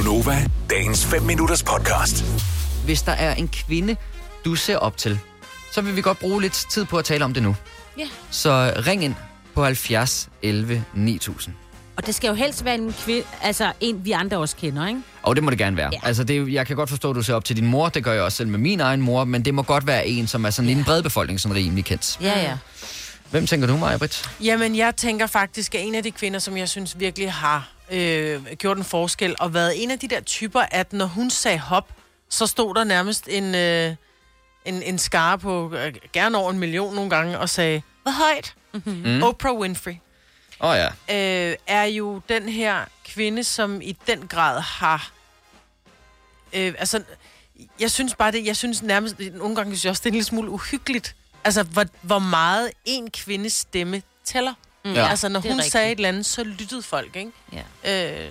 Gunova, dagens 5 minutters podcast. Hvis der er en kvinde, du ser op til, så vil vi godt bruge lidt tid på at tale om det nu. Ja. Så ring ind på 70 11 9000. Og det skal jo helst være en kvinde, altså en, vi andre også kender, ikke? Og det må det gerne være. Ja. Ja. Altså, det, jeg kan godt forstå, at du ser op til din mor. Det gør jeg også selv med min egen mor. Men det må godt være en, som er sådan i den brede befolkning, sådan rimelig kendt. Ja, ja. Hvem tænker du, Maja Britt? Jamen, jeg tænker faktisk, at en af de kvinder, som jeg synes virkelig har øh, gjort en forskel, og været en af de der typer, at når hun sagde hop, så stod der nærmest en, øh, en, en skare på øh, gerne over en million nogle gange, og sagde, hvad højt? Mm. Oprah Winfrey Åh oh, ja. øh, er jo den her kvinde, som i den grad har... Øh, altså, jeg synes bare det, jeg synes nærmest, nogle gange synes jeg også, det er en lille smule uhyggeligt. Altså, hvor, hvor meget en kvindes stemme tæller. Mm. Ja. Altså, når hun rigtigt. sagde et eller andet, så lyttede folk, ikke? ja. Øh,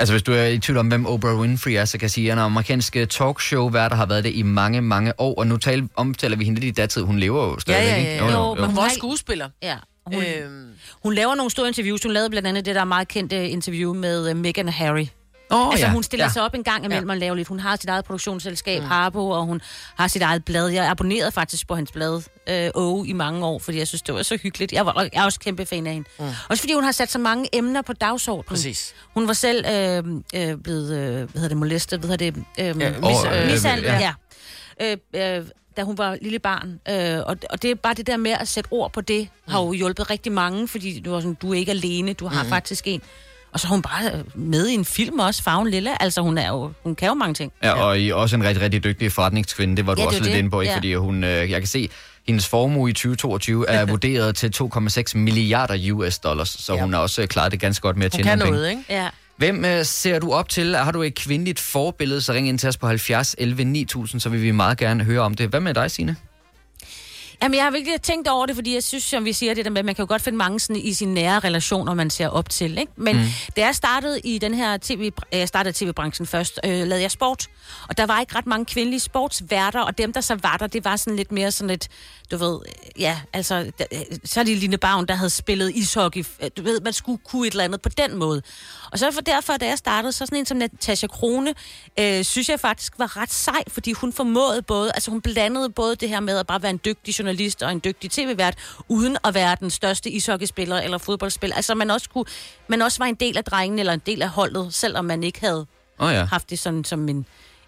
Altså, hvis du er i tvivl om, hvem Oprah Winfrey er, så kan jeg sige, at en amerikansk talkshow vært, der har været det i mange, mange år. Og nu tal, omtaler vi hende lidt i datid. Hun lever jo ja, stadigvæk, ja, ikke? ja. Jo, Jo, jo, jo, men hun var hun også er- skuespiller. ja. Hun, øh. Øhm, hun laver nogle store interviews. Hun lavede blandt andet det der meget kendte interview med uh, Meghan og Harry. Oh, Altså, hun stiller ja. ja. sig op en gang imellem ja. og laver lidt. Hun har sit eget produktionsselskab, mm. Harpo, og hun har sit eget blad. Jeg abonnerede faktisk på hans blad, øh, O, i mange år, fordi jeg synes, det var så hyggeligt. Jeg, var, jeg er også kæmpe fan af hende. Mm. Også fordi hun har sat så mange emner på dagsordenen. præcis. Hun var selv øh, øh, blevet, øh, hvad hedder det, molestet, hvad hedder det? Øh, Ja, ja, mis, øh, øh, mishandlet, ja. ja. Øh, øh, da hun var lille barn. Øh, og, og det er bare det der med at sætte ord på det, har jo hjulpet rigtig mange, fordi du, var sådan, du er ikke alene, du har mm. faktisk en. Og så er hun bare øh, med i en film også, Farven Lille. Altså, hun, er jo, hun kan jo mange ting. Ja, og I er også en rigtig, rigtig dygtig forretningskvinde. Det var du Ja, også lidt inde på, ikke? Ja. Fordi hun, øh, jeg kan se, hendes formue i 2022 er vurderet til 2,6 milliarder US dollars, så Ja. hun har også klaret det ganske godt med at Hun tjene kan nogle noget, penge. ikke? Ja. Hvem øh, ser du op til? Har du et kvindeligt forbillede, så ring ind til os på 70 11 9000, så vil vi meget gerne høre om det. Hvad med dig, Signe? Jamen, jeg har virkelig tænkt over det, fordi jeg synes, som vi siger det der med, at man kan jo godt finde mange sådan, i sine nære relationer, man ser op til. Ikke? Men mm. da jeg startede i den her tv, jeg startede tv-branchen først, øh, lavede jeg sport. Og der var ikke ret mange kvindelige sportsværter, og dem, der så var der, det var sådan lidt mere sådan lidt, du ved, ja, altså, da- øh, så er det Line Bavn, der havde spillet ishockey. Øh, Du ved, man skulle kunne et eller andet på den måde. Og så for derfor, da jeg startede, så sådan en som Natasha Krone, øh, synes jeg faktisk var ret sej, fordi hun formåede både, altså hun blandede både det her med at bare være en dygtig journalist og en dygtig tv-vært, uden at være den største ishockeyspiller eller fodboldspiller. Altså man også, kunne, man også var en del af drengen eller en del af holdet, selvom man ikke havde oh, ja. haft det sådan som en,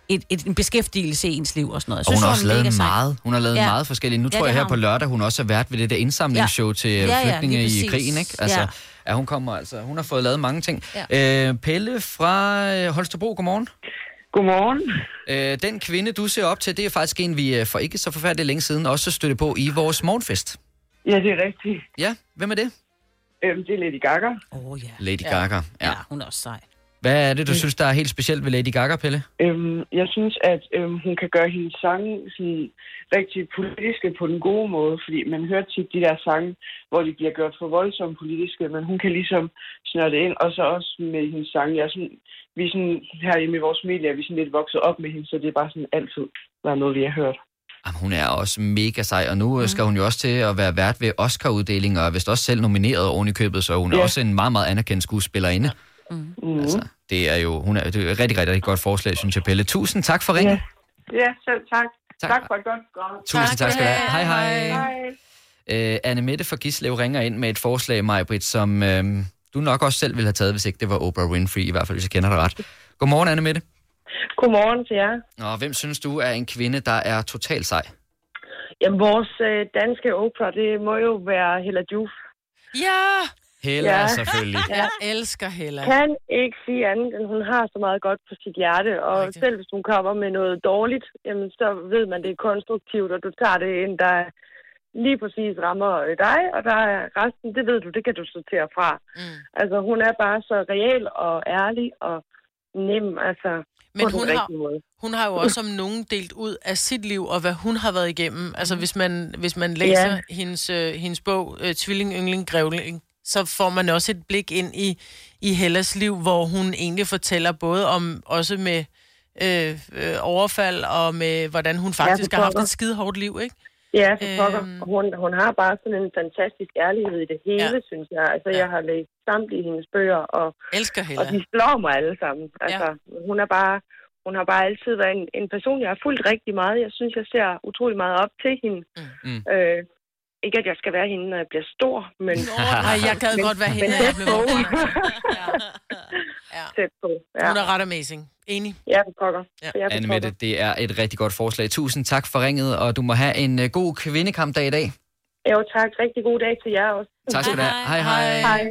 et, et, en beskæftigelse i ens liv og sådan noget. Og hun synes, har også lavet meget. Hun har lavet ja. Ja. meget forskelligt. Nu Ja, tror jeg her på hun. lørdag, hun også har været ved det der indsamlingsshow ja. til Ja, ja, flygtninge lige i krigen, ikke? Altså, ja. Ja. ja. hun kommer altså, hun har fået lavet mange ting. Ja. Øh, Pelle fra øh, Holstebro, godmorgen. Godmorgen. Øh, den kvinde, du ser op til, det er faktisk en, vi øh, for ikke så forfærdeligt længe siden også støtte på i vores morgenfest. Ja, det er rigtigt. Ja, hvem er det? Øhm, det er Lady Gaga. Åh oh, ja. Lady Gaga. ja. Ja. ja, hun er også sej. Hvad er det, du synes, der er helt specielt ved Lady Gaga, Pelle? Øhm, jeg synes, at øhm, hun kan gøre hendes sange sådan, rigtig politiske på den gode måde, fordi man hører tit de der sange, hvor de bliver gjort for voldsomt politiske, men hun kan ligesom snøre det ind, og så også med hendes sange. Jeg er sådan, vi er sådan, herhjemme i vores familie, er vi sådan lidt vokset op med hende, så det er bare sådan altid været noget, vi har hørt. Jamen, hun er også mega sej, og nu mm. skal hun jo også til at være vært ved Oscar-uddelingen, og er vist også selv nomineret oven i købet, så hun er Ja. også en meget, meget anerkendt skuespillerinde. Mm. Altså, det er jo hun er, det er et rigtig, rigtig, rigtig godt forslag, synes jeg, Pelle. Tusind tak for ringen. Ja. ja, selv tak. Tak. Tak, tak for et godt program. Tusind tak, skal du have. Hej, hej. Hej. Øh, Anne Mette fra Gislev ringer ind med et forslag, Majbrit, som øh, du nok også selv ville have taget, hvis ikke det var Oprah Winfrey, i hvert fald, hvis jeg kender dig ret. Godmorgen, Anne Mette. Godmorgen til jer. Og hvem synes du er en kvinde, der er totalt sej? Jamen, vores øh, danske opera, det må jo være Hella Juf. Ja! Hella, Ja. selvfølgelig. Jeg elsker Hella. Kan ikke sige andet, end hun har så meget godt på sit hjerte. Og Rigtigt. selv hvis hun kommer med noget dårligt, jamen, så ved man, det er konstruktivt, og du tager det ind, der lige præcis rammer øh, dig, og der er resten, det ved du, det kan du sortere fra. Mm. Altså, hun er bare så real og ærlig og nem, altså, Men på den hun har, rigtige måde. hun har jo også om nogen delt ud af sit liv, og hvad hun har været igennem. Altså, hvis man, hvis man læser Ja. hendes, øh, hendes bog, øh, Tvilling, Yngling, Grævling, så får man også et blik ind i, i Hellas liv, hvor hun egentlig fortæller både om, også med øh, øh, overfald, og med hvordan hun faktisk det har haft et skide hårdt liv, ikke? Ja, for pokker. Øhm. Og Hun, hun har bare sådan en fantastisk ærlighed i det hele, Ja. ja. synes jeg. Altså, Ja. jeg har læst samtlige hendes bøger, og, Elsker og Hella. de slår mig alle sammen. Altså, hun er bare... Hun har bare altid været en, en person, jeg har fulgt rigtig meget. Jeg synes, jeg ser utrolig meget op til hende. Mm. Øh, ikke, at jeg skal være hende, når jeg bliver stor, men Nej, jeg gad godt være hende, når jeg blev voksen. Ja. tæt på. Ja, Hun er ret amazing. Enig. ja for pokker. Ja. Ja. Anne pokker. Mette, det er et rigtig godt forslag. Tusind tak for ringet, og du må have en øh, god kvindekampdag i dag. Jo, tak. Rigtig god dag til jer også. Tak skal du have. Hej, hej. Hej.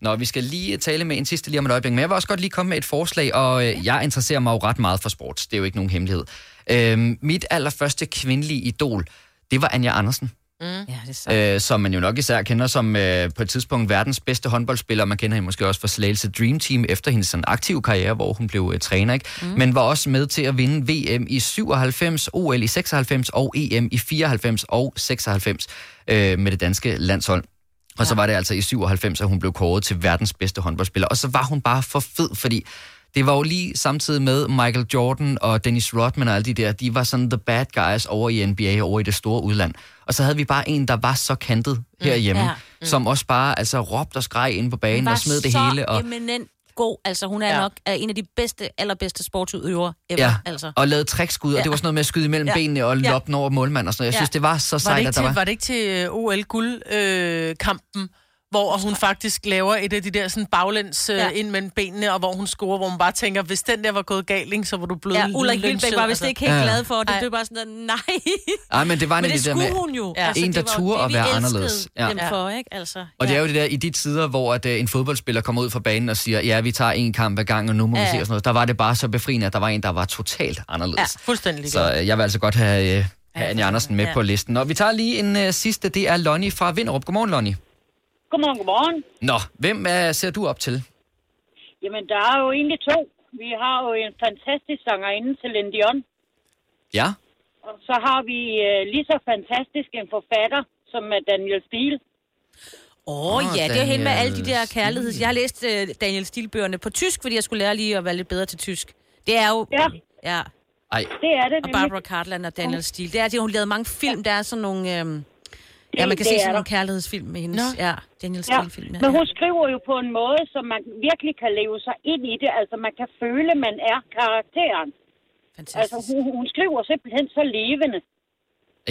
Nå, vi skal lige tale med en sidste lige om et øjeblik, men jeg vil også godt lige komme med et forslag, og øh, jeg interesserer mig jo ret meget for sport. Det er jo ikke nogen hemmelighed. Øhm, mit allerførste kvindelige idol, det var Anja Andersen. Ja, det så. øh, som man jo nok især kender som øh, på et tidspunkt verdens bedste håndboldspiller. Man kender hende måske også fra Slagelse Dream Team efter hendes sådan, aktive karriere, hvor hun blev øh, træner, ikke? Mm. Men var også med til at vinde VM i 97, OL i 96 og EM i 94 og 96 øh, med det danske landshold. Og så var det altså i 97, at hun blev kåret til verdens bedste håndboldspiller. Og så var hun bare for fed, fordi det var jo lige samtidig med Michael Jordan og Dennis Rodman og alle de der, de var sådan the bad guys over i NBA, over i det store udland. Og så havde vi bare en, der var så kantet herhjemme, Ja. mm. som også bare altså råbte og skreg inde på banen og smed det hele. Og, eminent god. Altså, hun er Ja. ja. nok er en af de bedste, allerbedste sportsudøvere ever. ja, Altså. og lavede trækskud, og det Ja. var sådan noget med at skyde imellem Ja. benene og Ja. over målmand og sådan noget. Jeg Ja. synes, det var så Var det sejt, ikke at der til, var... var det ikke til øh, OL-guld-kampen, hvor hun faktisk laver et af de der sådan baglæns øh, Ja. ind mellem benene, og hvor hun scorer, hvor man bare tænker, hvis den der var gået galt, ikke, så var du blevet Ja, Ulrik Vilbæk var vist altså. ikke helt Ja. glad for det. Ej. Det var bare sådan, nej. Ej, men det var Men nemlig det der med... hun jo. Ja. Altså, En, der det turde det, at vi være anderledes. Ja. Dem Ja. for, ikke? Altså, Og det er jo det der, i de tider, hvor at, uh, en fodboldspiller kommer ud fra banen og siger, ja, vi tager en kamp ad gang, og nu må vi Ja. se og sådan noget. Der var det bare så befriende, at der var en, der var totalt anderledes. Fuldstændig Så uh, jeg vil altså godt have, uh, have Anja Andersen med Ja. på listen. Og vi tager lige en uh, sidste, det er Lonnie fra Vinderup. Godmorgen, Lonnie. Godmorgen, godmorgen. Nå, hvem uh, ser du op til? Jamen, der er jo egentlig to. Vi har jo en fantastisk sangerinde, Celine Dion. Ja? Og så har vi øh, lige så fantastisk en forfatter, som er Daniel Steele. Åh, oh, ja, det er hende med alle de Daniel der kærligheds... Jeg har læst uh, Daniel Stilbøgerne på tysk, fordi jeg skulle lære lige at være lidt bedre til tysk. Det er jo... Ja. ja. Ej, Det er det Og. Barbara Cartland og Daniel Steele. Det er, at hun lavede mange film. Der er sådan nogle... Øhm, ja, man kan det se sådan nogle kærlighedsfilm med hendes... Nå. Ja, Daniel Ja, Steele-film. men hun skriver jo på en måde, så man virkelig kan leve sig ind i det. Altså, man kan føle, man er karakteren. Altså, Fantastisk. hun, hun skriver simpelthen så levende.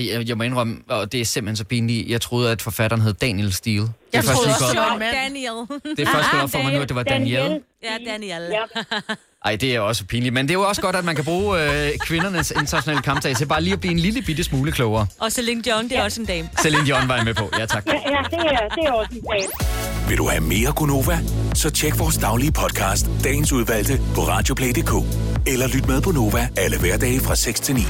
jeg, jeg må indrømme, og det er simpelthen så pinligt, jeg troede, at forfatteren hed Daniel Steele. Det Jeg er først troede også, det var en. Daniel. det er først gået op for mig nu, at det var Danielle. Ja, Daniel. Ja. Ej, det er også pinligt. Men det er jo også godt, at man kan bruge øh, kvindernes internationale kampdag til bare lige at blive en lille bitte smule klogere. Og Celine Dion, det er også en dame. Celine Dion var jeg med på. Ja, tak. Ja, ja det, er, det er også en dag. Vil du have mere Gunova? Så tjek vores daglige podcast, dagens udvalgte, på radioplay.dk. Eller lyt med på Nova alle hverdage fra 6 til 9.